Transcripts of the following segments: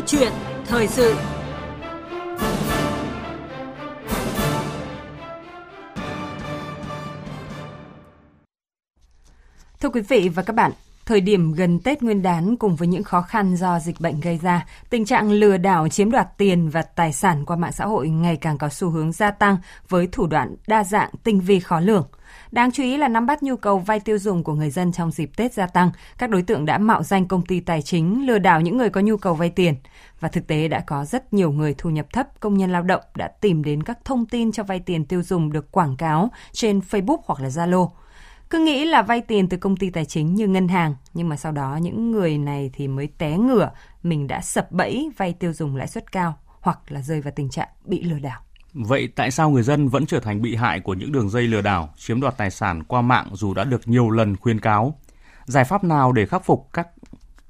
Câu chuyện thời sự. Thưa quý vị và các bạn, thời điểm gần Tết Nguyên đán cùng với những khó khăn do dịch bệnh gây ra, tình trạng lừa đảo chiếm đoạt tiền và tài sản qua mạng xã hội ngày càng có xu hướng gia tăng với thủ đoạn đa dạng, tinh vi khó lường. Đáng chú ý là nắm bắt nhu cầu vay tiêu dùng của người dân trong dịp Tết gia tăng, các đối tượng đã mạo danh công ty tài chính lừa đảo những người có nhu cầu vay tiền. Và thực tế đã có rất nhiều người thu nhập thấp, công nhân lao động đã tìm đến các thông tin cho vay tiền tiêu dùng được quảng cáo trên Facebook hoặc là Zalo. Cứ nghĩ là vay tiền từ công ty tài chính như ngân hàng, nhưng mà sau đó những người này thì mới té ngửa, mình đã sập bẫy vay tiêu dùng lãi suất cao hoặc là rơi vào tình trạng bị lừa đảo. Vậy tại sao người dân vẫn trở thành bị hại của những đường dây lừa đảo, chiếm đoạt tài sản qua mạng dù đã được nhiều lần khuyên cáo? Giải pháp nào để khắc phục các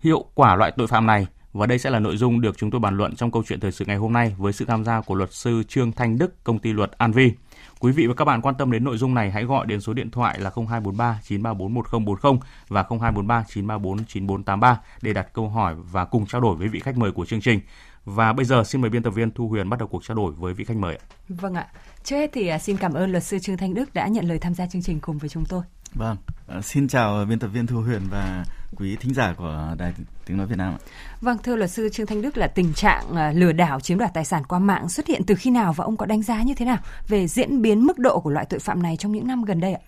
hiệu quả loại tội phạm này? Và đây sẽ là nội dung được chúng tôi bàn luận trong câu chuyện thời sự ngày hôm nay với sự tham gia của luật sư Trương Thanh Đức, công ty luật An Vi. Quý vị và các bạn quan tâm đến nội dung này hãy gọi đến số điện thoại là 0243 934 1040 và 0243 934 9483 để đặt câu hỏi và cùng trao đổi với vị khách mời của chương trình. Và bây giờ xin mời biên tập viên Thu Huyền bắt đầu cuộc trao đổi với vị khách mời ạ. Vâng ạ. Trước hết thì à, xin cảm ơn luật sư Trương Thanh Đức đã nhận lời tham gia chương trình cùng với chúng tôi. Vâng, à, xin chào biên tập viên Thu Huyền và quý thính giả của Đài Tiếng Nói Việt Nam. Vâng, thưa luật sư Trương Thanh Đức là tình trạng à, lừa đảo chiếm đoạt tài sản qua mạng xuất hiện từ khi nào và ông có đánh giá như thế nào về diễn biến mức độ của loại tội phạm này trong những năm gần đây ạ?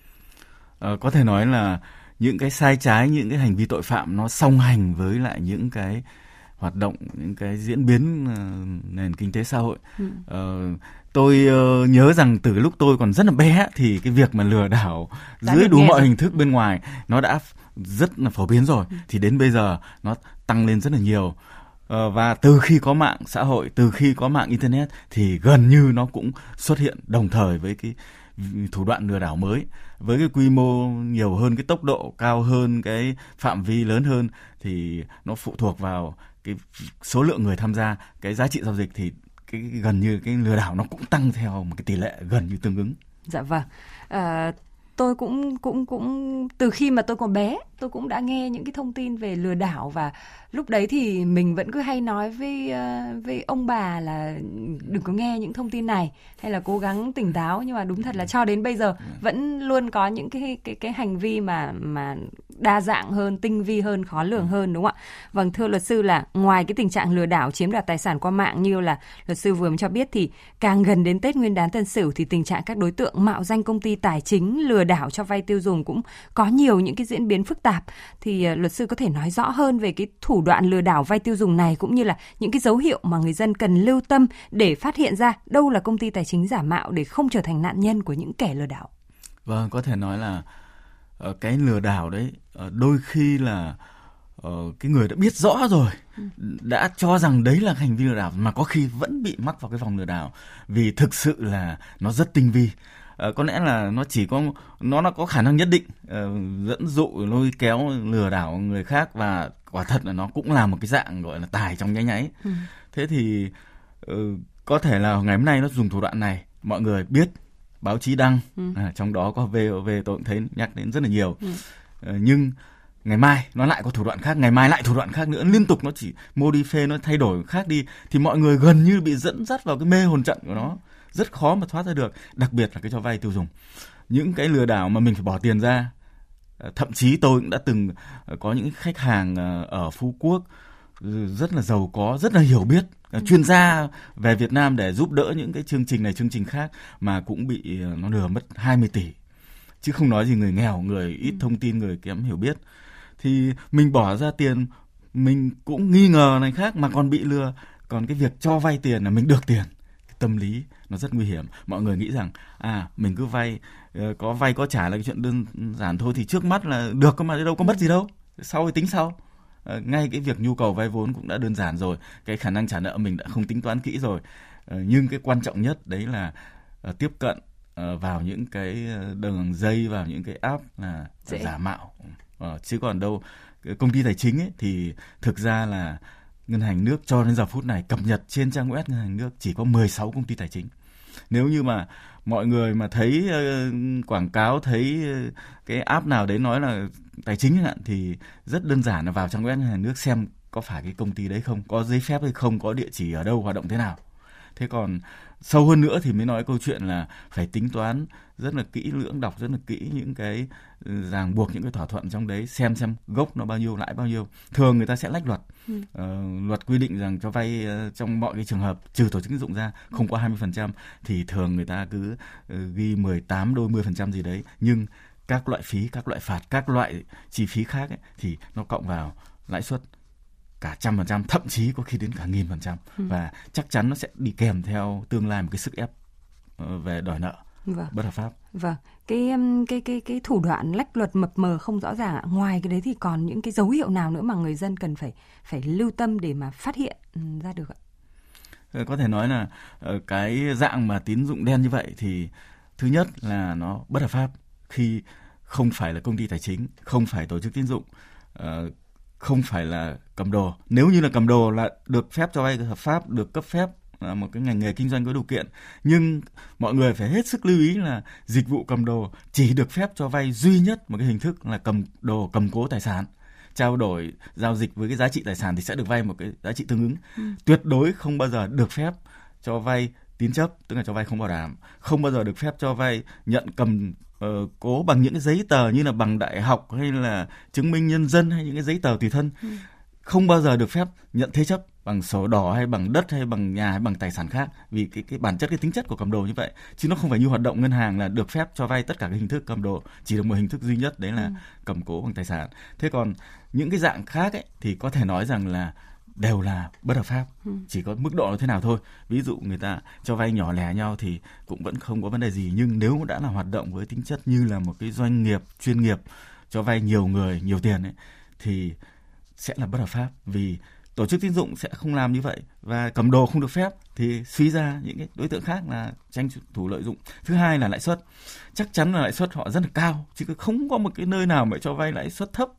À, có thể nói là những cái sai trái, những cái hành vi tội phạm nó song hành với lại những cái hoạt động những cái diễn biến uh, nền kinh tế xã hội ừ. uh, tôi uh, nhớ rằng từ lúc tôi còn rất là bé thì cái việc mà lừa đảo đã dưới đủ mọi rồi. hình thức bên ngoài nó đã rất là phổ biến rồi ừ. thì đến bây giờ nó tăng lên rất là nhiều uh, và từ khi có mạng xã hội từ khi có mạng internet thì gần như nó cũng xuất hiện đồng thời với cái thủ đoạn lừa đảo mới với cái quy mô nhiều hơn cái tốc độ cao hơn cái phạm vi lớn hơn thì nó phụ thuộc vào cái số lượng người tham gia cái giá trị giao dịch thì cái gần như cái lừa đảo nó cũng tăng theo một cái tỷ lệ gần như tương ứng. Dạ vâng. À, tôi cũng cũng cũng từ khi mà tôi còn bé tôi cũng đã nghe những cái thông tin về lừa đảo và lúc đấy thì mình vẫn cứ hay nói với ờ, với ông bà là đừng có nghe những thông tin này hay là cố gắng tỉnh táo nhưng mà đúng thật là cho đến bây giờ vẫn luôn có những cái cái cái hành vi mà mà đa dạng hơn, tinh vi hơn, khó lường hơn đúng không ạ? Vâng thưa luật sư là ngoài cái tình trạng lừa đảo chiếm đoạt tài sản qua mạng như là luật sư vừa mới cho biết thì càng gần đến Tết Nguyên đán Tân Sửu thì tình trạng các đối tượng mạo danh công ty tài chính lừa đảo cho vay tiêu dùng cũng có nhiều những cái diễn biến phức tạp thì à, luật sư có thể nói rõ hơn về cái thủ đoạn lừa đảo vay tiêu dùng này cũng như là những cái dấu hiệu mà người dân cần lưu tâm để phát hiện ra đâu là công ty tài chính giả mạo để không trở thành nạn nhân của những kẻ lừa đảo. Vâng, có thể nói là cái lừa đảo đấy uh, đôi khi là uh, cái người đã biết rõ rồi ừ. đã cho rằng đấy là hành vi lừa đảo mà có khi vẫn bị mắc vào cái vòng lừa đảo vì thực sự là nó rất tinh vi có lẽ là nó chỉ có nó nó có khả năng nhất định uh, dẫn dụ lôi kéo lừa đảo người khác và quả thật là nó cũng là một cái dạng gọi là tài trong nháy nháy ừ. thế thì uh, có thể là ngày hôm nay nó dùng thủ đoạn này mọi người biết báo chí đăng. Ừ. à, trong đó có VOV tôi cũng thấy nhắc đến rất là nhiều. Ừ. uh, nhưng ngày mai nó lại có thủ đoạn khác ngày mai lại thủ đoạn khác nữa. Liên tục nó chỉ modify nó thay đổi khác đi thì mọi người gần như bị dẫn dắt vào cái mê hồn trận của nó. Rất khó mà thoát ra được đặc biệt là cái cho vay tiêu dùng. Những cái lừa đảo mà mình phải bỏ tiền ra ờ, thậm chí tôi cũng đã từng ờ, có những khách hàng ở phú quốc rất là giàu có rất là hiểu biết. Chuyên gia về Việt Nam để giúp đỡ những cái chương trình này chương trình khác mà cũng bị nó lừa mất 20 tỷ. Chứ không nói gì người nghèo người ít thông tin người kém hiểu biết. Thì mình bỏ ra tiền mình cũng nghi ngờ này khác mà còn bị lừa. Còn cái việc cho vay tiền là mình được tiền. Tâm lý nó rất nguy hiểm. Mọi người nghĩ rằng à mình cứ vay ờ, có vay có trả là cái chuyện đơn giản thôi. Thì trước mắt là được cơ mà đâu có mất gì đâu. Sau thì tính sau ngay cái việc nhu cầu vay vốn cũng đã đơn giản rồi cái khả năng trả nợ mình đã không tính toán kỹ rồi. À, nhưng cái quan trọng nhất đấy là à, tiếp cận vào những cái đường dây vào những cái app là Dễ. giả mạo. Chứ còn đâu công ty tài chính ấy, thì thực ra là ngân hàng nước cho đến giờ phút này cập nhật trên trang web ngân hàng nước chỉ có 16 công ty tài chính. Nếu như mà mọi người mà thấy uh, quảng cáo thấy uh, cái app nào đấy nói là tài chính hạn thì rất đơn giản là vào trang web nhà nước xem có phải cái công ty đấy không có giấy phép hay không có địa chỉ ở đâu hoạt động thế nào. Thế còn sâu hơn nữa thì mới nói câu chuyện là phải tính toán rất là kỹ lưỡng đọc rất là kỹ những cái ừ, ràng buộc những cái thỏa thuận trong đấy xem xem gốc nó bao nhiêu lãi bao nhiêu. Thường người ta sẽ lách luật ừ. uh, luật quy định rằng cho vay uh, trong mọi cái trường hợp trừ tổ chức tín dụng ra không quá 20% thì thường người ta cứ uh, ghi 18 đôi 10% gì đấy. Nhưng các loại phí các loại phạt các loại chi phí khác ấy, thì nó cộng vào lãi suất cả trăm phần trăm thậm chí có khi đến cả nghìn phần trăm ừ. và chắc chắn nó sẽ đi kèm theo tương lai một cái sức ép ờ, về đòi nợ vâng. bất hợp pháp. Vâng, cái cái cái cái thủ đoạn lách luật mập mờ không rõ ràng ạ. Ngoài cái đấy thì còn những cái dấu hiệu nào nữa mà người dân cần phải phải lưu tâm để mà phát hiện ừ, ra được ạ? Ờ, có thể nói là ờ, cái dạng mà tín dụng đen như vậy thì thứ nhất là nó bất hợp pháp khi không phải là công ty tài chính, không phải tổ chức tín dụng, không phải là cầm đồ. Nếu như là cầm đồ là được phép cho vay hợp pháp được cấp phép là một cái ngành nghề kinh doanh có điều kiện. Nhưng mọi người phải hết sức lưu ý là dịch vụ cầm đồ chỉ được phép cho vay duy nhất một cái hình thức là cầm đồ cầm cố tài sản. Trao đổi giao dịch với cái giá trị tài sản thì sẽ được vay một cái giá trị tương ứng. Ừ. tuyệt đối không bao giờ được phép cho vay tín chấp tức là cho vay không bảo đảm không bao giờ được phép cho vay nhận cầm uh, cố bằng những cái giấy tờ như là bằng đại học hay là chứng minh nhân dân hay những cái giấy tờ tùy thân ừ. không bao giờ được phép nhận thế chấp bằng sổ đỏ hay bằng đất hay bằng nhà hay bằng tài sản khác vì cái cái bản chất cái tính chất của cầm đồ như vậy chứ nó không phải như hoạt động ngân hàng là được phép cho vay tất cả các hình thức cầm đồ chỉ được một hình thức duy nhất đấy là ừ. cầm cố bằng tài sản thế còn những cái dạng khác ấy thì có thể nói rằng là đều là bất hợp pháp. Ừ. chỉ có mức độ nó thế nào thôi. Ví dụ người ta cho vay nhỏ lẻ nhau thì cũng vẫn không có vấn đề gì. Nhưng nếu đã là hoạt động với tính chất như là một cái doanh nghiệp chuyên nghiệp cho vay nhiều người nhiều tiền ấy thì sẽ là bất hợp pháp. Vì tổ chức tín dụng sẽ không làm như vậy và cầm đồ không được phép thì suy ra những cái đối tượng khác là tranh thủ lợi dụng. Thứ hai là lãi suất. Chắc chắn là lãi suất họ rất là cao chứ không có một cái nơi nào mà cho vay lãi suất thấp.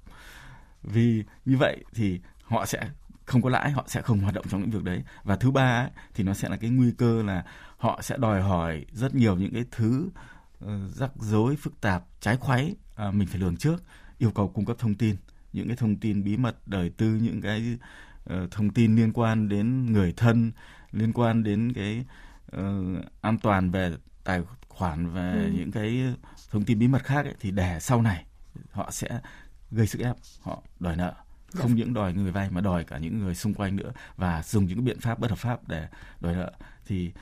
Vì như vậy thì họ sẽ không có lãi họ sẽ không hoạt động trong lĩnh vực đấy. Và thứ ba ấy, thì nó sẽ là cái nguy cơ là họ sẽ đòi hỏi rất nhiều những cái thứ uh, rắc rối phức tạp trái khoáy uh, mình phải lường trước yêu cầu cung cấp thông tin. Những cái thông tin bí mật đời tư những cái uh, thông tin liên quan đến người thân liên quan đến cái uh, an toàn về tài khoản về ừ. những cái thông tin bí mật khác ấy, thì để sau này họ sẽ gây sức ép họ đòi nợ không những đòi người vay mà đòi cả những người xung quanh nữa và dùng những biện pháp bất hợp pháp để đòi nợ thì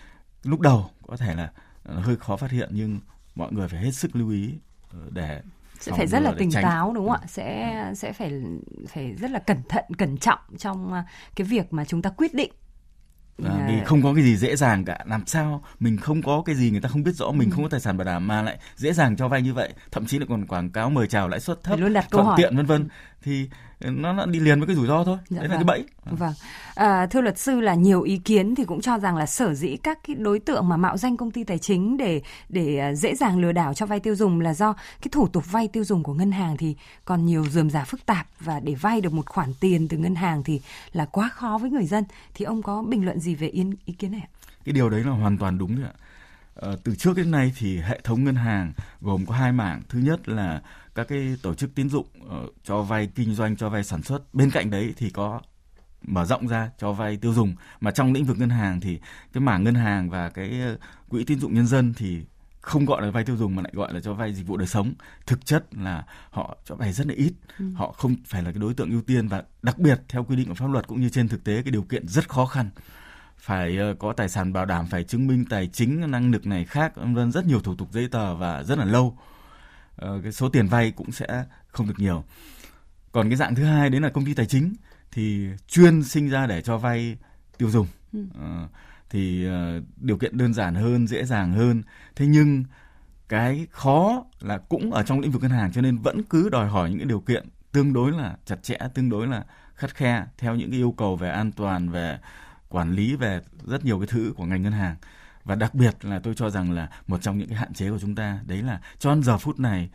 lúc đầu có thể là hơi khó phát hiện nhưng mọi người phải hết sức lưu ý ờ, để sẽ phải rất là tỉnh tránh. táo đúng không ạ? Sẽ sẽ phải phải rất là cẩn thận, cẩn trọng trong ờ, cái việc mà chúng ta quyết định À, vì không có cái gì dễ dàng cả làm sao mình không có cái gì người ta không biết rõ mình ừ. không có tài sản bảo đảm mà lại dễ dàng cho vay như vậy thậm chí là còn quảng cáo mời chào lãi suất thấp hỏi. tiện vân vân thì nó, đi liền với cái rủi ro thôi. Dạ đấy vâng. là cái bẫy. Vâng. À, thưa luật sư là nhiều ý kiến thì cũng cho rằng là sở dĩ các cái đối tượng mà mạo danh công ty tài chính để để à, dễ dàng lừa đảo cho vay tiêu dùng là do cái thủ tục vay tiêu dùng của ngân hàng thì còn nhiều dườm giả phức tạp và để vay được một khoản tiền từ ngân hàng thì là quá khó với người dân. Thì ông có bình luận gì về ý, ý kiến này cái điều đấy là hoàn toàn đúng ạ. Ờ, từ trước đến nay thì hệ thống ngân hàng gồm có hai mảng. Thứ nhất là các cái tổ chức tín dụng uh, cho vay kinh doanh cho vay sản xuất. Bên cạnh đấy thì có mở rộng ra cho vay tiêu dùng. Mà trong lĩnh vực ngân hàng thì cái mảng ngân hàng và cái ờ, quỹ tín dụng nhân dân thì không gọi là vay tiêu dùng mà lại gọi là cho vay dịch vụ đời sống. Thực chất là họ cho vay rất là ít. Ừ. họ không phải là cái đối tượng ưu tiên và đặc biệt theo quy định của pháp luật cũng như trên thực tế cái điều kiện rất khó khăn. Phải ờ, có tài sản bảo đảm phải chứng minh tài chính năng lực này khác vân rất nhiều thủ tục giấy tờ và rất là lâu. ờ, cái số tiền vay cũng sẽ không được nhiều. Còn cái dạng thứ hai đấy là công ty tài chính thì chuyên sinh ra để cho vay tiêu dùng. Ừ. Ờ, thì điều kiện đơn giản hơn dễ dàng hơn. Thế nhưng cái khó là cũng ở trong lĩnh vực ngân hàng cho nên vẫn cứ đòi hỏi những cái điều kiện tương đối là chặt chẽ tương đối là khắt khe theo những cái yêu cầu về an toàn về quản lý về rất nhiều cái thứ của ngành ngân hàng và đặc biệt là tôi cho rằng là một trong những cái hạn chế của chúng ta đấy là cho đến giờ phút này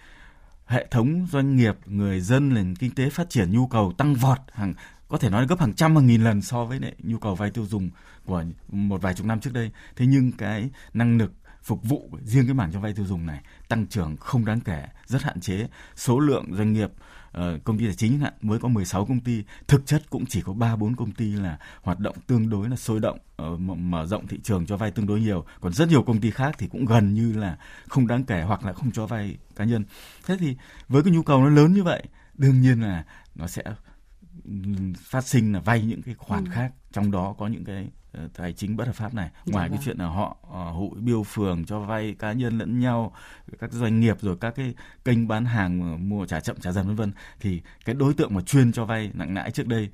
hệ thống doanh nghiệp người dân nền kinh tế phát triển nhu cầu tăng vọt hàng có thể nói gấp hàng trăm hàng nghìn lần so với lại nhu cầu vay tiêu dùng của một vài chục năm trước đây thế nhưng cái năng lực phục vụ riêng cái mảng cho vay tiêu dùng này tăng trưởng không đáng kể, rất hạn chế. Số lượng doanh nghiệp uh, công ty tài chính hạn mới có 16 công ty, thực chất cũng chỉ có 3 4 công ty là hoạt động tương đối là sôi động uh, mở rộng thị trường cho vay tương đối nhiều, còn rất nhiều công ty khác thì cũng gần như là không đáng kể hoặc là không cho vay cá nhân. Thế thì với cái nhu cầu nó lớn như vậy, đương nhiên là nó sẽ phát sinh là vay những cái khoản ừ. khác trong đó có những cái ờ, tài chính bất hợp pháp này dạ ngoài vâng. cái chuyện là họ uh, hụi biêu phường cho vay cá nhân lẫn nhau các doanh nghiệp rồi các cái kênh bán hàng mua trả chậm trả dần vân vân thì cái đối tượng mà chuyên cho vay nặng lãi trước đây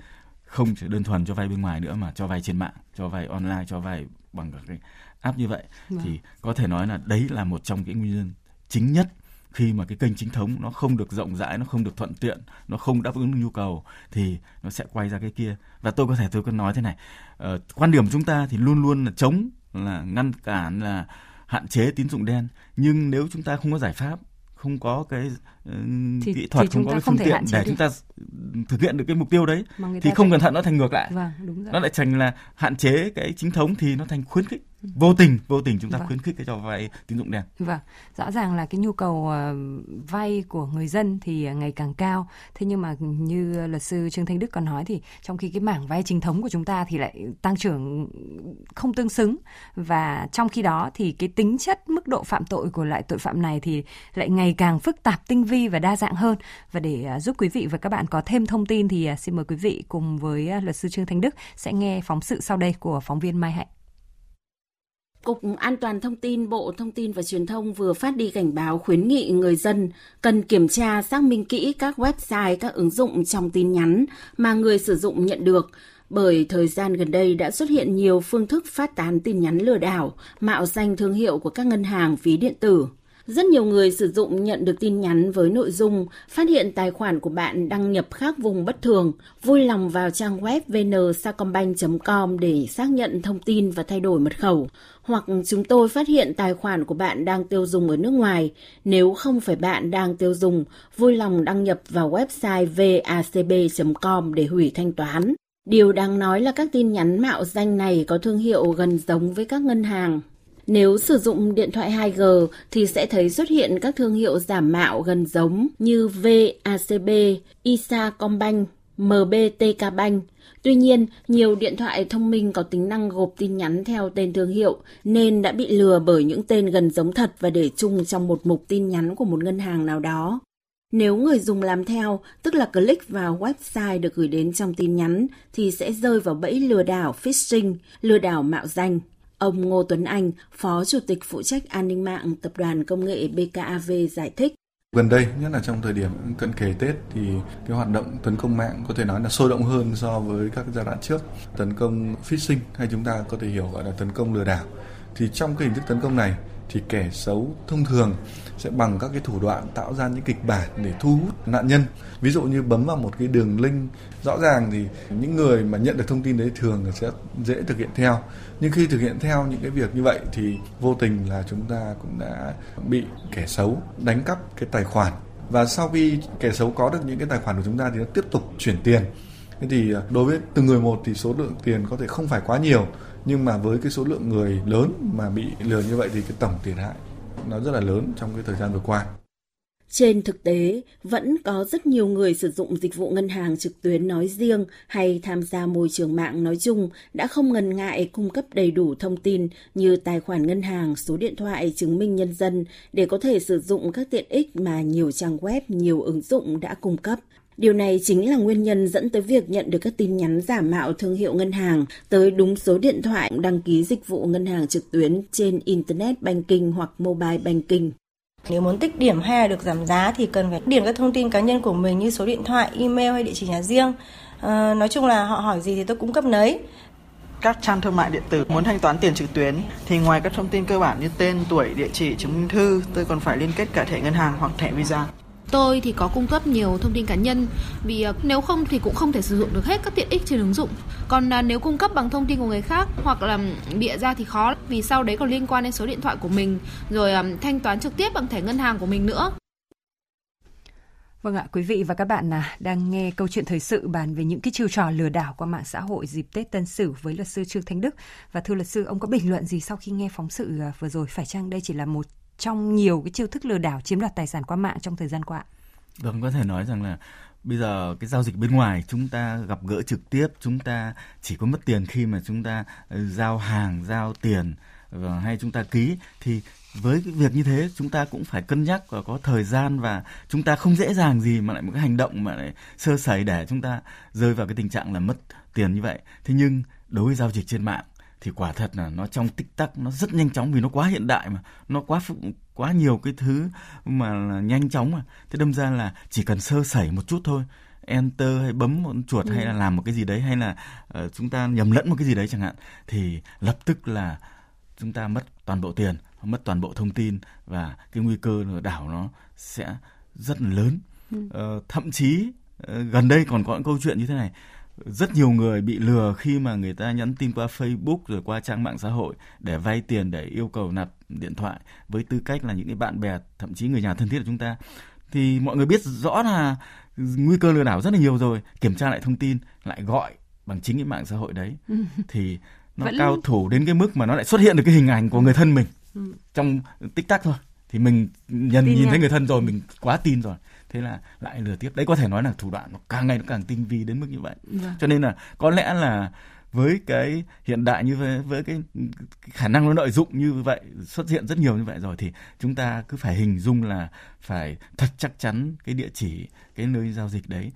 không chỉ đơn thuần cho vay bên ngoài nữa mà cho vay trên mạng cho vay online cho vay bằng các cái app như vậy vâng. thì có thể nói là đấy là một trong cái nguyên nhân chính nhất khi mà cái kênh chính thống nó không được rộng rãi nó không được thuận tiện nó không đáp ứng nhu cầu thì nó sẽ quay ra cái kia và tôi có thể tôi có nói thế này uh, quan điểm của chúng ta thì luôn luôn là chống là ngăn cản là hạn chế tín dụng đen nhưng nếu chúng ta không có giải pháp không có cái uh, thì, kỹ thuật thì không có cái phương tiện để đi. chúng ta thực hiện được cái mục tiêu đấy thì không cẩn thận nó thành ngược lại vâng, đúng rồi. nó lại thành là hạn chế cái chính thống thì nó thành khuyến khích vô tình vô tình chúng ta vâng. khuyến khích cái cho vay tín dụng đen. Vâng, rõ ràng là cái nhu cầu uh, vay của người dân thì ngày càng cao. Thế nhưng mà như luật sư Trương Thanh Đức còn nói thì trong khi cái mảng vay chính thống của chúng ta thì lại tăng trưởng không tương xứng và trong khi đó thì cái tính chất mức độ phạm tội của loại tội phạm này thì lại ngày càng phức tạp, tinh vi và đa dạng hơn. Và để uh, giúp quý vị và các bạn có thêm thông tin thì uh, xin mời quý vị cùng với luật sư Trương Thanh Đức sẽ nghe phóng sự sau đây của phóng viên Mai Hạnh. Cục An toàn Thông tin Bộ Thông tin và Truyền thông vừa phát đi cảnh báo khuyến nghị người dân cần kiểm tra xác minh kỹ các website, các ứng dụng trong tin nhắn mà người sử dụng nhận được, bởi thời gian gần đây đã xuất hiện nhiều phương thức phát tán tin nhắn lừa đảo, mạo danh thương hiệu của các ngân hàng ví điện tử. Rất nhiều người sử dụng nhận được tin nhắn với nội dung phát hiện tài khoản của bạn đăng nhập khác vùng bất thường, vui lòng vào trang web vnsacombank.com để xác nhận thông tin và thay đổi mật khẩu. Hoặc chúng tôi phát hiện tài khoản của bạn đang tiêu dùng ở nước ngoài. Nếu không phải bạn đang tiêu dùng, vui lòng đăng nhập vào website vacb.com để hủy thanh toán. Điều đáng nói là các tin nhắn mạo danh này có thương hiệu gần giống với các ngân hàng. Nếu sử dụng điện thoại 2G thì sẽ thấy xuất hiện các thương hiệu giả mạo gần giống như VACB, Isacombank, MBTK Bank. Tuy nhiên, nhiều điện thoại thông minh có tính năng gộp tin nhắn theo tên thương hiệu nên đã bị lừa bởi những tên gần giống thật và để chung trong một mục tin nhắn của một ngân hàng nào đó. Nếu người dùng làm theo, tức là click vào website được gửi đến trong tin nhắn, thì sẽ rơi vào bẫy lừa đảo phishing, lừa đảo mạo danh. Ông Ngô Tuấn Anh, Phó Chủ tịch phụ trách an ninh mạng Tập đoàn Công nghệ BKAV giải thích. Gần đây, nhất là trong thời điểm cận kề Tết thì cái hoạt động tấn công mạng có thể nói là sôi động hơn so với các giai đoạn trước. Tấn công phishing hay chúng ta có thể hiểu gọi là tấn công lừa đảo. Thì trong cái hình thức tấn công này thì kẻ xấu thông thường sẽ bằng các cái thủ đoạn tạo ra những kịch bản để thu hút nạn nhân. Ví dụ như bấm vào một cái đường link, rõ ràng thì những người mà nhận được thông tin đấy thường sẽ dễ thực hiện theo. Nhưng khi thực hiện theo những cái việc như vậy thì vô tình là chúng ta cũng đã bị kẻ xấu đánh cắp cái tài khoản. Và sau khi kẻ xấu có được những cái tài khoản của chúng ta thì nó tiếp tục chuyển tiền. Thế thì à, đối với từng người một thì số lượng tiền có thể không phải quá nhiều, nhưng mà với cái số lượng người lớn mà bị lừa như vậy thì cái tổng thiệt hại nó rất là lớn trong cái thời gian vừa qua. Trên thực tế, vẫn có rất nhiều người sử dụng dịch vụ ngân hàng trực tuyến nói riêng hay tham gia môi trường mạng nói chung đã không ngần ngại cung cấp đầy đủ thông tin như tài khoản ngân hàng, số điện thoại, chứng minh nhân dân để có thể sử dụng các tiện ích mà nhiều trang web, nhiều ứng dụng đã cung cấp. Điều này chính là nguyên nhân dẫn tới việc nhận được các tin nhắn giả mạo thương hiệu ngân hàng tới đúng số điện thoại đăng ký dịch vụ ngân hàng trực tuyến trên Internet Banking hoặc Mobile Banking. Nếu muốn tích điểm hay là được giảm giá thì cần phải điền các thông tin cá nhân của mình như số điện thoại, email hay địa chỉ nhà riêng. À, nói chung là họ hỏi gì thì tôi cung cấp nấy. Các trang thương mại điện tử muốn thanh toán tiền trực tuyến thì ngoài các thông tin cơ bản như tên, tuổi, địa chỉ, chứng minh thư, tôi còn phải liên kết cả thẻ ngân hàng hoặc thẻ Visa. Tôi thì có cung cấp nhiều thông tin cá nhân vì ờ, nếu không thì cũng không thể sử dụng được hết các tiện ích trên ứng dụng. Còn ờ, nếu cung cấp bằng thông tin của người khác hoặc là bịa ra thì khó vì sau đấy còn liên quan đến số điện thoại của mình rồi thanh toán trực tiếp bằng thẻ ngân hàng của mình nữa. Vâng ạ, quý vị và các bạn à, đang nghe câu chuyện thời sự bàn về những cái chiêu trò lừa đảo qua mạng xã hội dịp Tết Tân Sửu với luật sư Trương Thanh Đức. Và thưa luật sư, ông có bình luận gì sau khi nghe phóng sự à, vừa rồi? Phải chăng đây chỉ là một trong nhiều cái chiêu thức lừa đảo chiếm đoạt tài sản qua mạng trong thời gian qua? Vâng, có thể nói rằng là bây giờ cái giao dịch bên ngoài chúng ta gặp gỡ trực tiếp, chúng ta chỉ có mất tiền khi mà chúng ta ờ, giao hàng, giao tiền và hay chúng ta ký thì với cái việc như thế chúng ta cũng phải cân nhắc và có thời gian và chúng ta không dễ dàng gì mà lại một cái hành động mà lại sơ sẩy để chúng ta rơi vào cái tình trạng là mất tiền như vậy. Thế nhưng đối với giao dịch trên mạng thì quả thật là nó trong tích tắc nó rất nhanh chóng vì nó quá hiện đại mà nó quá quá nhiều cái thứ mà là nhanh chóng mà thế đâm ra là chỉ cần sơ sẩy một chút thôi enter hay bấm một chuột ừ. hay là làm một cái gì đấy hay là uh, chúng ta nhầm lẫn một cái gì đấy chẳng hạn thì lập tức là chúng ta mất toàn bộ tiền mất toàn bộ thông tin và cái nguy cơ lừa đảo nó sẽ rất là lớn ừ. uh, thậm chí uh, gần đây còn có những câu chuyện như thế này rất nhiều người bị lừa khi mà người ta nhắn tin qua Facebook rồi qua trang mạng xã hội để vay tiền để yêu cầu nạp điện thoại với tư cách là những cái bạn bè thậm chí người nhà thân thiết của chúng ta. Thì mọi người biết rõ là nguy cơ lừa đảo rất là nhiều rồi. Kiểm tra lại thông tin lại gọi bằng chính cái mạng xã hội đấy. Ừ. thì nó Vẫn... cao thủ đến cái mức mà nó lại xuất hiện được cái hình ảnh của người thân mình ừ. trong tích tắc thôi. Thì mình nhận nhìn thấy người thân rồi mình quá tin rồi thế là lại lừa tiếp đấy có thể nói là thủ đoạn nó càng ngày nó càng tinh vi đến mức như vậy vâng. cho nên là có lẽ là với cái hiện đại như vậy với cái, khả năng nó lợi dụng như vậy xuất hiện rất nhiều như vậy rồi thì chúng ta cứ phải hình dung là phải thật chắc chắn cái địa chỉ cái nơi giao dịch đấy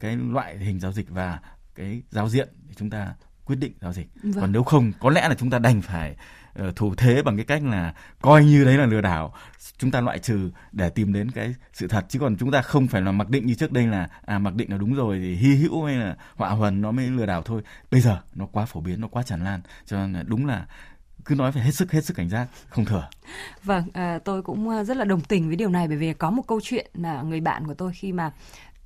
cái loại hình giao dịch và cái giao diện để chúng ta quyết định giao dịch vâng. còn nếu không có lẽ là chúng ta đành phải Ờ, thủ thế bằng cái cách là coi như đấy là lừa đảo. Chúng ta loại trừ để tìm đến cái sự thật chứ còn chúng ta không phải là mặc định như trước đây là à mặc định là đúng rồi thì hy hữu hay là họa huần nó mới lừa đảo thôi. Bây giờ nó quá phổ biến nó quá tràn lan cho nên là đúng là cứ nói phải hết sức hết sức cảnh giác không thừa. Vâng à, tôi cũng à, rất là đồng tình với điều này bởi vì có một câu chuyện là người bạn của tôi khi mà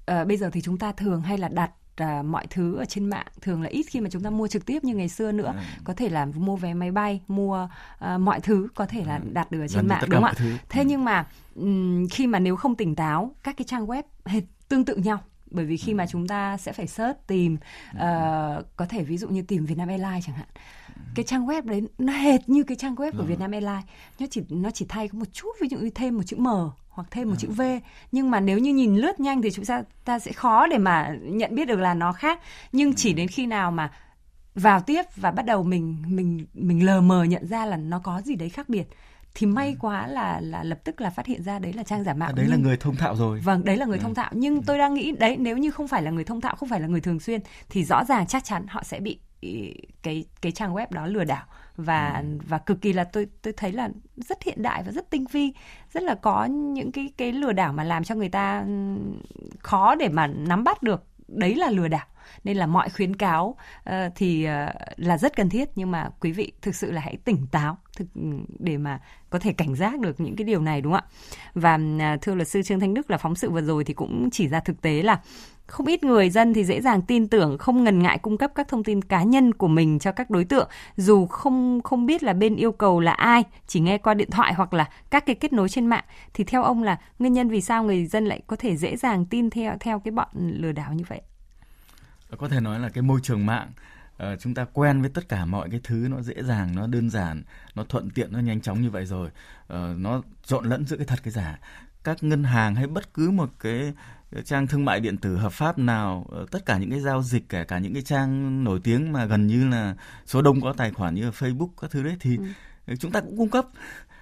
à, bây giờ thì chúng ta thường hay là đặt uh, mọi thứ ở trên mạng thường là ít khi mà chúng ta mua trực tiếp như ngày xưa nữa. Ừ. có thể là mua vé máy bay mua uh, mọi thứ có thể là ừ. đặt được ở trên Gần mạng đúng không ạ? thế ừ. nhưng mà um, khi mà nếu không tỉnh táo các cái trang web hệt tương tự nhau. Bởi vì khi ừ. mà chúng ta sẽ phải search tìm uh, có thể ví dụ như tìm Vietnam Airlines chẳng hạn. Cái trang web đấy nó hệt như cái trang web của Vietnam Airlines. Nó chỉ nó chỉ thay có một chút ví dụ như thêm một chữ M hoặc thêm một chữ V nhưng mà nếu như nhìn lướt nhanh thì chúng ta ta sẽ khó để mà nhận biết được là nó khác nhưng chỉ đến khi nào mà vào tiếp và bắt đầu mình mình mình lờ mờ nhận ra là nó có gì đấy khác biệt thì may quá là là lập tức là phát hiện ra đấy là trang giả mạo. À, đấy nhưng, là người thông thạo rồi. Vâng, đấy là người ừ. thông thạo nhưng tôi đang nghĩ đấy nếu như không phải là người thông thạo, không phải là người thường xuyên thì rõ ràng chắc chắn họ sẽ bị cái cái trang web đó lừa đảo. Và ừ. và cực kỳ là tôi tôi thấy là rất hiện đại và rất tinh vi. Rất là có những cái cái lừa đảo mà làm cho người ta khó để mà nắm bắt được. Đấy là lừa đảo. Nên là mọi khuyến cáo uh, thì uh, là rất cần thiết. Nhưng mà quý vị thực sự là hãy tỉnh táo thực để mà có thể cảnh giác được những cái điều này đúng không ạ? Và uh, thưa luật sư trương thanh đức là phóng sự vừa rồi thì cũng chỉ ra thực tế là không ít người dân thì dễ dàng tin tưởng không ngần ngại cung cấp các thông tin cá nhân của mình cho các đối tượng dù không không biết là bên yêu cầu là ai chỉ nghe qua điện thoại hoặc là các cái kết nối trên mạng. Thì theo ông là nguyên nhân vì sao người dân lại có thể dễ dàng tin theo theo cái bọn lừa đảo như vậy? Có thể nói là cái môi trường mạng uh, chúng ta quen với tất cả mọi cái thứ nó dễ dàng nó đơn giản nó thuận tiện nó nhanh chóng như vậy rồi. Uh, nó trộn lẫn giữa cái thật cái giả. Các ngân hàng hay bất cứ một cái trang thương mại điện tử hợp pháp nào ờ, tất cả những cái giao dịch kể cả những cái trang nổi tiếng mà gần như là số đông có tài khoản như là Facebook các thứ đấy thì ừ. chúng ta cũng cung cấp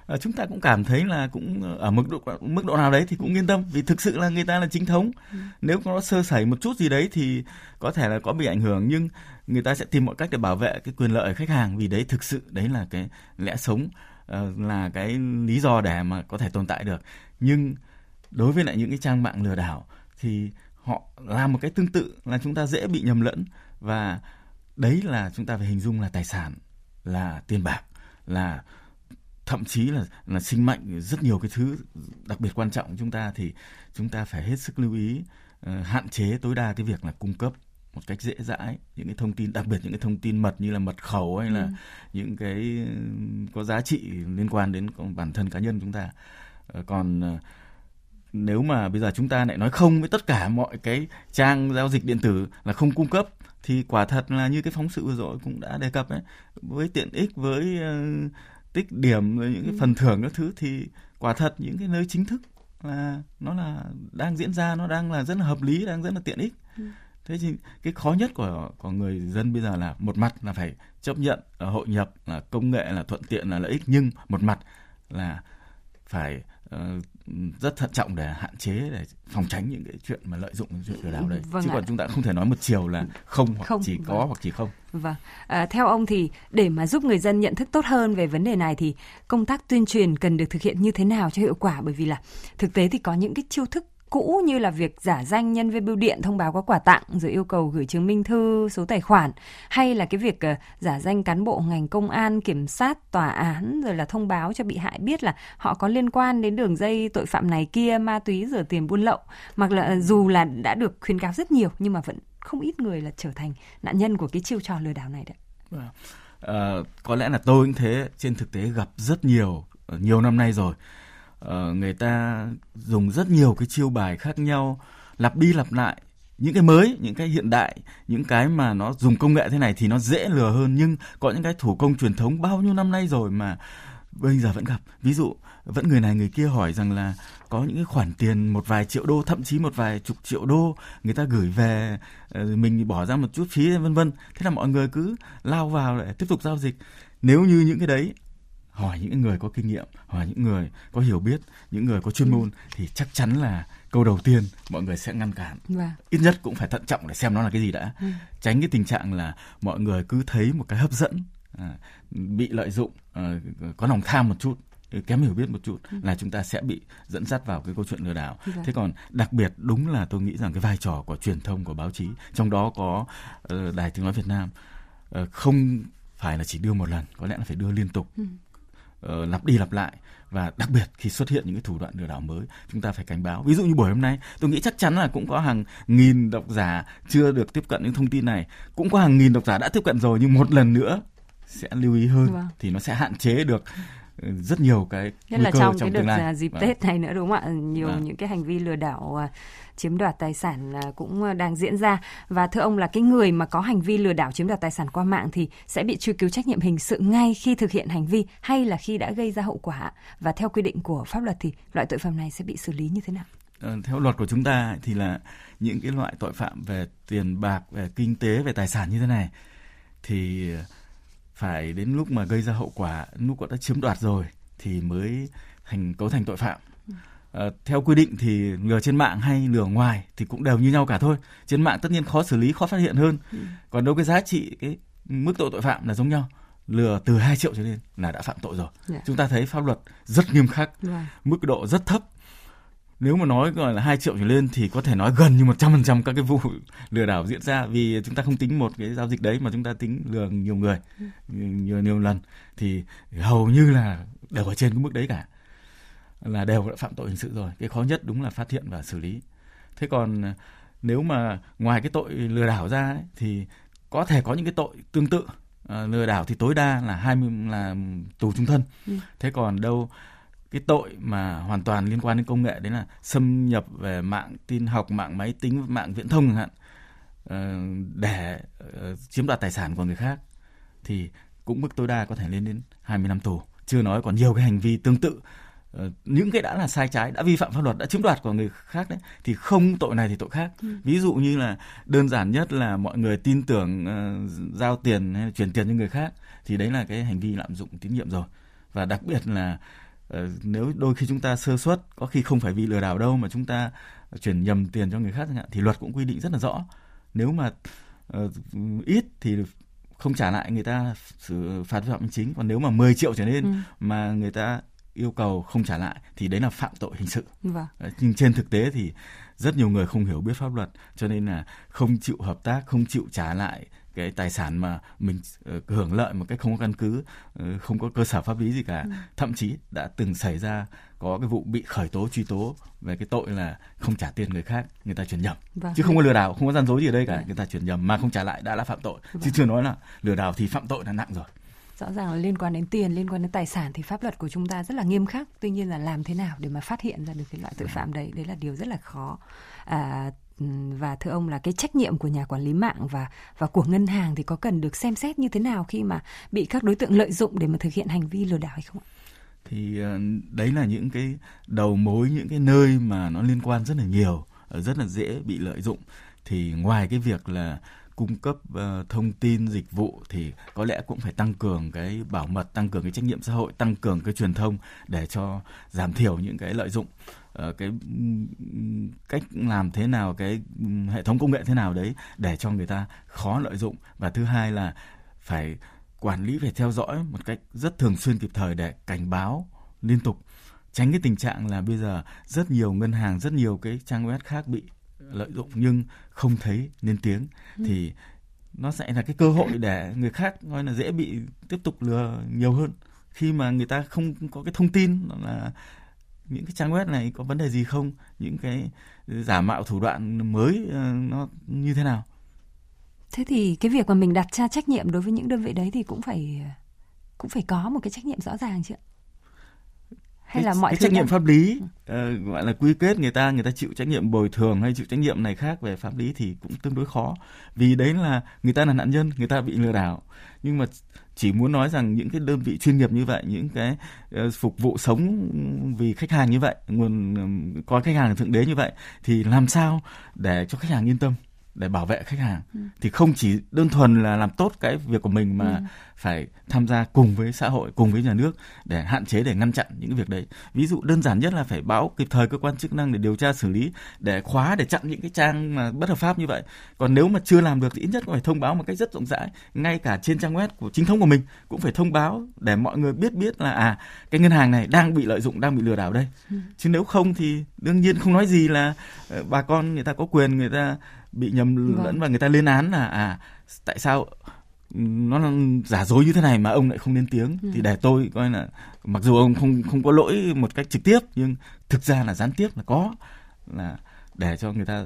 ờ, chúng ta cũng cảm thấy là cũng ở mức độ mức độ nào đấy thì cũng yên tâm vì thực sự là người ta là chính thống ừ. nếu có sơ sẩy một chút gì đấy thì có thể là có bị ảnh hưởng nhưng người ta sẽ tìm mọi cách để bảo vệ cái quyền lợi khách hàng vì đấy thực sự đấy là cái lẽ sống ờ, là cái lý do để mà có thể tồn tại được nhưng đối với lại những cái trang mạng lừa đảo thì họ làm một cái tương tự là chúng ta dễ bị nhầm lẫn. Và đấy là chúng ta phải hình dung là tài sản là tiền bạc là thậm chí là là sinh mệnh rất nhiều cái thứ đặc biệt quan trọng. Chúng ta thì chúng ta phải hết sức lưu ý uh, hạn chế tối đa cái việc là cung cấp một cách dễ dãi những cái thông tin đặc biệt những cái thông tin mật như là mật khẩu hay là ừ. những cái có giá trị liên quan đến bản thân cá nhân chúng ta. Uh, còn uh, nếu mà bây giờ chúng ta lại nói không với tất cả mọi cái trang giao dịch điện tử là không cung cấp thì quả thật là như cái phóng sự vừa rồi cũng đã đề cập ấy với tiện ích với uh, tích điểm với những cái ừ. phần thưởng các thứ thì quả thật những cái nơi chính thức là nó là đang diễn ra nó đang là rất là hợp lý đang rất là tiện ích ừ. thế thì cái khó nhất của của người dân bây giờ là một mặt là phải chấp nhận là hội nhập là công nghệ là thuận tiện là lợi ích nhưng một mặt là phải uh, rất thận trọng để hạn chế để phòng tránh những cái chuyện mà lợi dụng những chuyện lừa đảo đấy vâng chứ ạ. còn chúng ta không thể nói một chiều là không hoặc không, chỉ vâng. có hoặc chỉ không vâng à, theo ông thì để mà giúp người dân nhận thức tốt hơn về vấn đề này thì công tác tuyên truyền cần được thực hiện như thế nào cho hiệu quả bởi vì là thực tế thì có những cái chiêu thức cũ như là việc giả danh nhân viên bưu điện thông báo có quà tặng rồi yêu cầu gửi chứng minh thư, số tài khoản hay là cái việc uh, giả danh cán bộ ngành công an, kiểm sát, tòa án rồi là thông báo cho bị hại biết là họ có liên quan đến đường dây tội phạm này kia, ma túy rửa tiền buôn lậu. Mặc là ờ, dù là đã được khuyến cáo rất nhiều nhưng mà vẫn không ít người là trở thành nạn nhân của cái chiêu trò lừa đảo này đấy. À, có lẽ là tôi cũng thế trên thực tế gặp rất nhiều nhiều năm nay rồi uh, người ta dùng rất nhiều cái chiêu bài khác nhau lặp đi lặp lại. Những cái mới những cái hiện đại những cái mà nó dùng công nghệ thế này thì nó dễ lừa hơn. Nhưng có những cái thủ công truyền thống bao nhiêu năm nay rồi mà bây giờ vẫn gặp. Ví dụ vẫn người này người kia hỏi rằng là có những cái khoản tiền một vài triệu đô thậm chí một vài chục triệu đô người ta gửi về ờ, mình bỏ ra một chút phí vân vân. Thế là mọi người cứ lao vào để tiếp tục giao dịch. Nếu như những cái đấy hỏi những người có kinh nghiệm hỏi những người có hiểu biết những người có chuyên môn thì chắc chắn là câu đầu tiên mọi người sẽ ngăn cản vâng. ít nhất cũng phải thận trọng để xem nó là cái gì đã ừ. tránh cái tình trạng là mọi người cứ thấy một cái hấp dẫn à, bị lợi dụng à, có lòng tham một chút kém hiểu biết một chút ừ. là chúng ta sẽ bị dẫn dắt vào cái câu chuyện lừa đảo. Vâng. Thế còn đặc biệt đúng là tôi nghĩ rằng cái vai trò của truyền thông của báo chí trong đó có uh, đài tiếng nói Việt Nam uh, không phải là chỉ đưa một lần, có lẽ là phải đưa liên tục. Ừ uh, lặp đi lặp lại. Và đặc biệt khi xuất hiện những cái thủ đoạn lừa đảo mới chúng ta phải cảnh báo. Ví dụ như buổi hôm nay tôi nghĩ chắc chắn là cũng có hàng nghìn độc giả chưa được tiếp cận những thông tin này. Cũng có hàng nghìn độc giả đã tiếp cận rồi nhưng một lần nữa sẽ lưu ý hơn vâng. thì nó sẽ hạn chế được rất nhiều cái nhất là trong, trong cái đợt dịp vâng. Tết này nữa đúng không ạ? Nhiều vâng. những cái hành vi lừa đảo à, chiếm đoạt tài sản à, cũng à, đang diễn ra và thưa ông là cái người mà có hành vi lừa đảo chiếm đoạt tài sản qua mạng thì sẽ bị truy cứu trách nhiệm hình sự ngay khi thực hiện hành vi hay là khi đã gây ra hậu quả và theo quy định của pháp luật thì loại tội phạm này sẽ bị xử lý như thế nào? Ờ, theo luật của chúng ta thì là những cái loại tội phạm về tiền bạc, về kinh tế, về tài sản như thế này thì phải đến lúc mà gây ra hậu quả lúc đã chiếm đoạt rồi thì mới thành cấu thành tội phạm à, theo quy định thì lừa trên mạng hay lừa ngoài thì cũng đều như nhau cả thôi trên mạng tất nhiên khó xử lý khó phát hiện hơn ừ. còn đâu cái giá trị cái mức độ tội phạm là giống nhau lừa từ 2 triệu trở lên là đã phạm tội rồi yeah. Dạ. chúng ta thấy pháp luật rất nghiêm khắc yeah. Vâng. mức độ rất thấp nếu mà nói gọi là hai triệu trở lên thì có thể nói gần như một trăm phần trăm các cái vụ lừa đảo diễn ra. Vì chúng ta không tính một cái giao dịch đấy mà chúng ta tính lừa nhiều người nhiều nhiều lần. Thì hầu như là đều ở trên cái mức đấy cả. Là đều đã phạm tội hình sự rồi. Cái khó nhất đúng là phát hiện và xử lý. Thế còn nếu mà ngoài cái tội lừa đảo ra ấy, thì có thể có những cái tội tương tự. À, lừa đảo thì tối đa là hai mươi là tù trung thân. Ừ. thế còn đâu cái tội mà hoàn toàn liên quan đến công nghệ đấy là xâm nhập về mạng tin học mạng máy tính mạng viễn thông chẳng hạn ờ, để ờ, chiếm đoạt tài sản của người khác thì cũng mức tối đa có thể lên đến 20 năm tù. Chưa nói còn nhiều cái hành vi tương tự. Ờ, những cái đã là sai trái đã vi phạm pháp luật đã chiếm đoạt của người khác đấy thì không tội này thì tội khác. Ừ. ví dụ như là đơn giản nhất là mọi người tin tưởng uh, giao tiền hay chuyển tiền cho người khác thì đấy là cái hành vi lạm dụng tín nhiệm rồi. Và đặc biệt là nếu đôi khi chúng ta sơ suất có khi không phải vì lừa đảo đâu mà chúng ta chuyển nhầm tiền cho người khác chẳng hạn thì luật cũng quy định rất là rõ nếu mà uh, ít thì không trả lại người ta xử phạt vi phạm hành chính còn nếu mà 10 triệu trở lên ừ. mà người ta yêu cầu không trả lại thì đấy là phạm tội hình sự vâng. Ờ, nhưng trên thực tế thì rất nhiều người không hiểu biết pháp luật cho nên là không chịu hợp tác không chịu trả lại cái tài sản mà mình uh, hưởng lợi một cách không có căn cứ uh, không có cơ sở pháp lý gì cả ừ. thậm chí đã từng xảy ra có cái vụ bị khởi tố truy tố về cái tội là không trả tiền người khác người ta chuyển nhầm vâng. chứ không có lừa đảo không có gian dối gì ở đây cả ừ. người ta chuyển nhầm mà không trả lại đã là phạm tội vâng. chứ chưa nói là lừa đảo thì phạm tội là nặng rồi rõ ràng là liên quan đến tiền liên quan đến tài sản thì pháp luật của chúng ta rất là nghiêm khắc tuy nhiên là làm thế nào để mà phát hiện ra được cái loại tội phạm đấy đấy là điều rất là khó à, và thưa ông là cái trách nhiệm của nhà quản lý mạng và và của ngân hàng thì có cần được xem xét như thế nào khi mà bị các đối tượng lợi dụng để mà thực hiện hành vi lừa đảo hay không ạ? Thì ờ, đấy là những cái đầu mối những cái nơi mà nó liên quan rất là nhiều, ờ, rất là dễ bị lợi dụng. Thì ngoài cái việc là cung cấp uh, thông tin dịch vụ thì có lẽ cũng phải tăng cường cái bảo mật tăng cường cái trách nhiệm xã hội tăng cường cái truyền thông để cho giảm thiểu những cái lợi dụng uh, cái cách làm thế nào cái hệ thống công nghệ thế nào đấy để cho người ta khó lợi dụng. Và thứ hai là phải quản lý phải theo dõi một cách rất thường xuyên kịp thời để cảnh báo liên tục tránh cái tình trạng là bây giờ rất nhiều ngân hàng rất nhiều cái trang web khác bị lợi dụng nhưng không thấy lên tiếng. Ừ. thì nó sẽ là cái cơ hội để người khác nói là dễ bị tiếp tục lừa nhiều hơn. Khi mà người ta không có cái thông tin là những cái trang web này có vấn đề gì không? Những cái giả mạo thủ đoạn mới ờ, nó như thế nào? Thế thì cái việc mà mình đặt ra trách nhiệm đối với những đơn vị đấy thì cũng phải cũng phải có một cái trách nhiệm rõ ràng chứ ạ. Hay là mọi cái trách nhiệm pháp lý uh, gọi là quy kết người ta người ta chịu trách nhiệm bồi thường hay chịu trách nhiệm này khác về pháp lý thì cũng tương đối khó. Vì đấy là người ta là nạn nhân người ta bị lừa đảo. Nhưng mà chỉ muốn nói rằng những cái đơn vị chuyên nghiệp như vậy, những cái ờ, phục vụ sống vì khách hàng như vậy, nguồn coi khách hàng là thượng đế như vậy thì làm sao để cho khách hàng yên tâm? Để bảo vệ khách hàng ừ. thì không chỉ đơn thuần là làm tốt cái việc của mình mà ừ. phải tham gia cùng với xã hội cùng với nhà nước để hạn chế để ngăn chặn những việc đấy ví dụ đơn giản nhất là phải báo kịp thời cơ quan chức năng để điều tra xử lý để khóa để chặn những cái trang mà bất hợp pháp như vậy còn nếu mà chưa làm được thì ít nhất cũng phải thông báo một cách rất rộng rãi ngay cả trên trang web của chính thống của mình cũng phải thông báo để mọi người biết biết là à cái ngân hàng này đang bị lợi dụng đang bị lừa đảo đây ừ. chứ nếu không thì đương nhiên không nói gì là ờ, bà con người ta có quyền người ta bị nhầm vâng. lẫn và người ta lên án là à tại sao nó giả dối như thế này mà ông lại không lên tiếng ừ. thì để tôi coi là mặc dù ông không không có lỗi một cách trực tiếp nhưng thực ra là gián tiếp là có là để cho người ta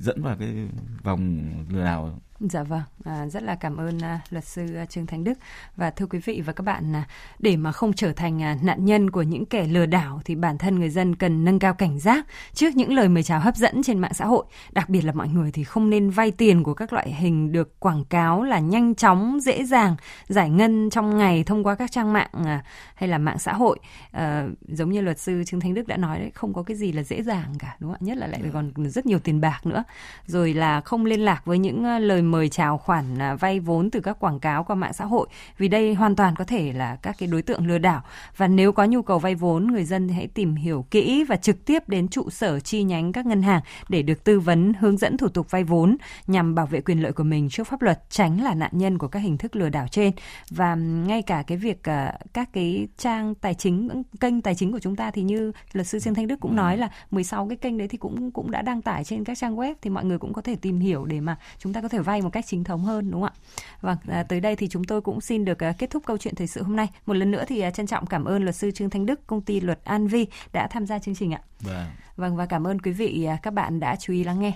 dẫn vào cái vòng lừa đảo Dạ vâng, à, rất là cảm ơn à, luật sư à, Trương Thành Đức và thưa quý vị và các bạn à, để mà không trở thành à, nạn nhân của những kẻ lừa đảo thì bản thân người dân cần nâng cao cảnh giác trước những lời mời chào hấp dẫn trên mạng xã hội, đặc biệt là mọi người thì không nên vay tiền của các loại hình được quảng cáo là nhanh chóng, dễ dàng giải ngân trong ngày thông qua các trang mạng à, hay là mạng xã hội. À, giống như luật sư Trương Thành Đức đã nói đấy, không có cái gì là dễ dàng cả đúng không ạ? Nhất là lại còn rất nhiều tiền bạc nữa. Rồi là không liên lạc với những à, lời mời chào khoản à, vay vốn từ các quảng cáo qua mạng xã hội. Vì đây hoàn toàn có thể là các cái đối tượng lừa đảo. Và nếu có nhu cầu vay vốn người dân hãy tìm hiểu kỹ và trực tiếp đến trụ sở chi nhánh các ngân hàng để được tư vấn hướng dẫn thủ tục vay vốn nhằm bảo vệ quyền lợi của mình trước pháp luật tránh là nạn nhân của các hình thức lừa đảo trên. Và ngay cả cái việc à, các cái trang tài chính kênh tài chính của chúng ta thì như luật sư Trương Thanh Đức cũng nói là 16 cái kênh đấy thì cũng cũng đã đăng tải trên các trang web thì mọi người cũng có thể tìm hiểu để mà chúng ta có thể vay một cách chính thống hơn đúng không ạ? Vâng, à, tới đây thì chúng tôi cũng xin được à, kết thúc câu chuyện thời sự hôm nay. Một lần nữa thì à, trân trọng cảm ơn luật sư Trương Thanh Đức, công ty luật An Vi đã tham gia chương trình ạ. Vâng. Vâng và cảm ơn quý vị à, các bạn đã chú ý lắng nghe.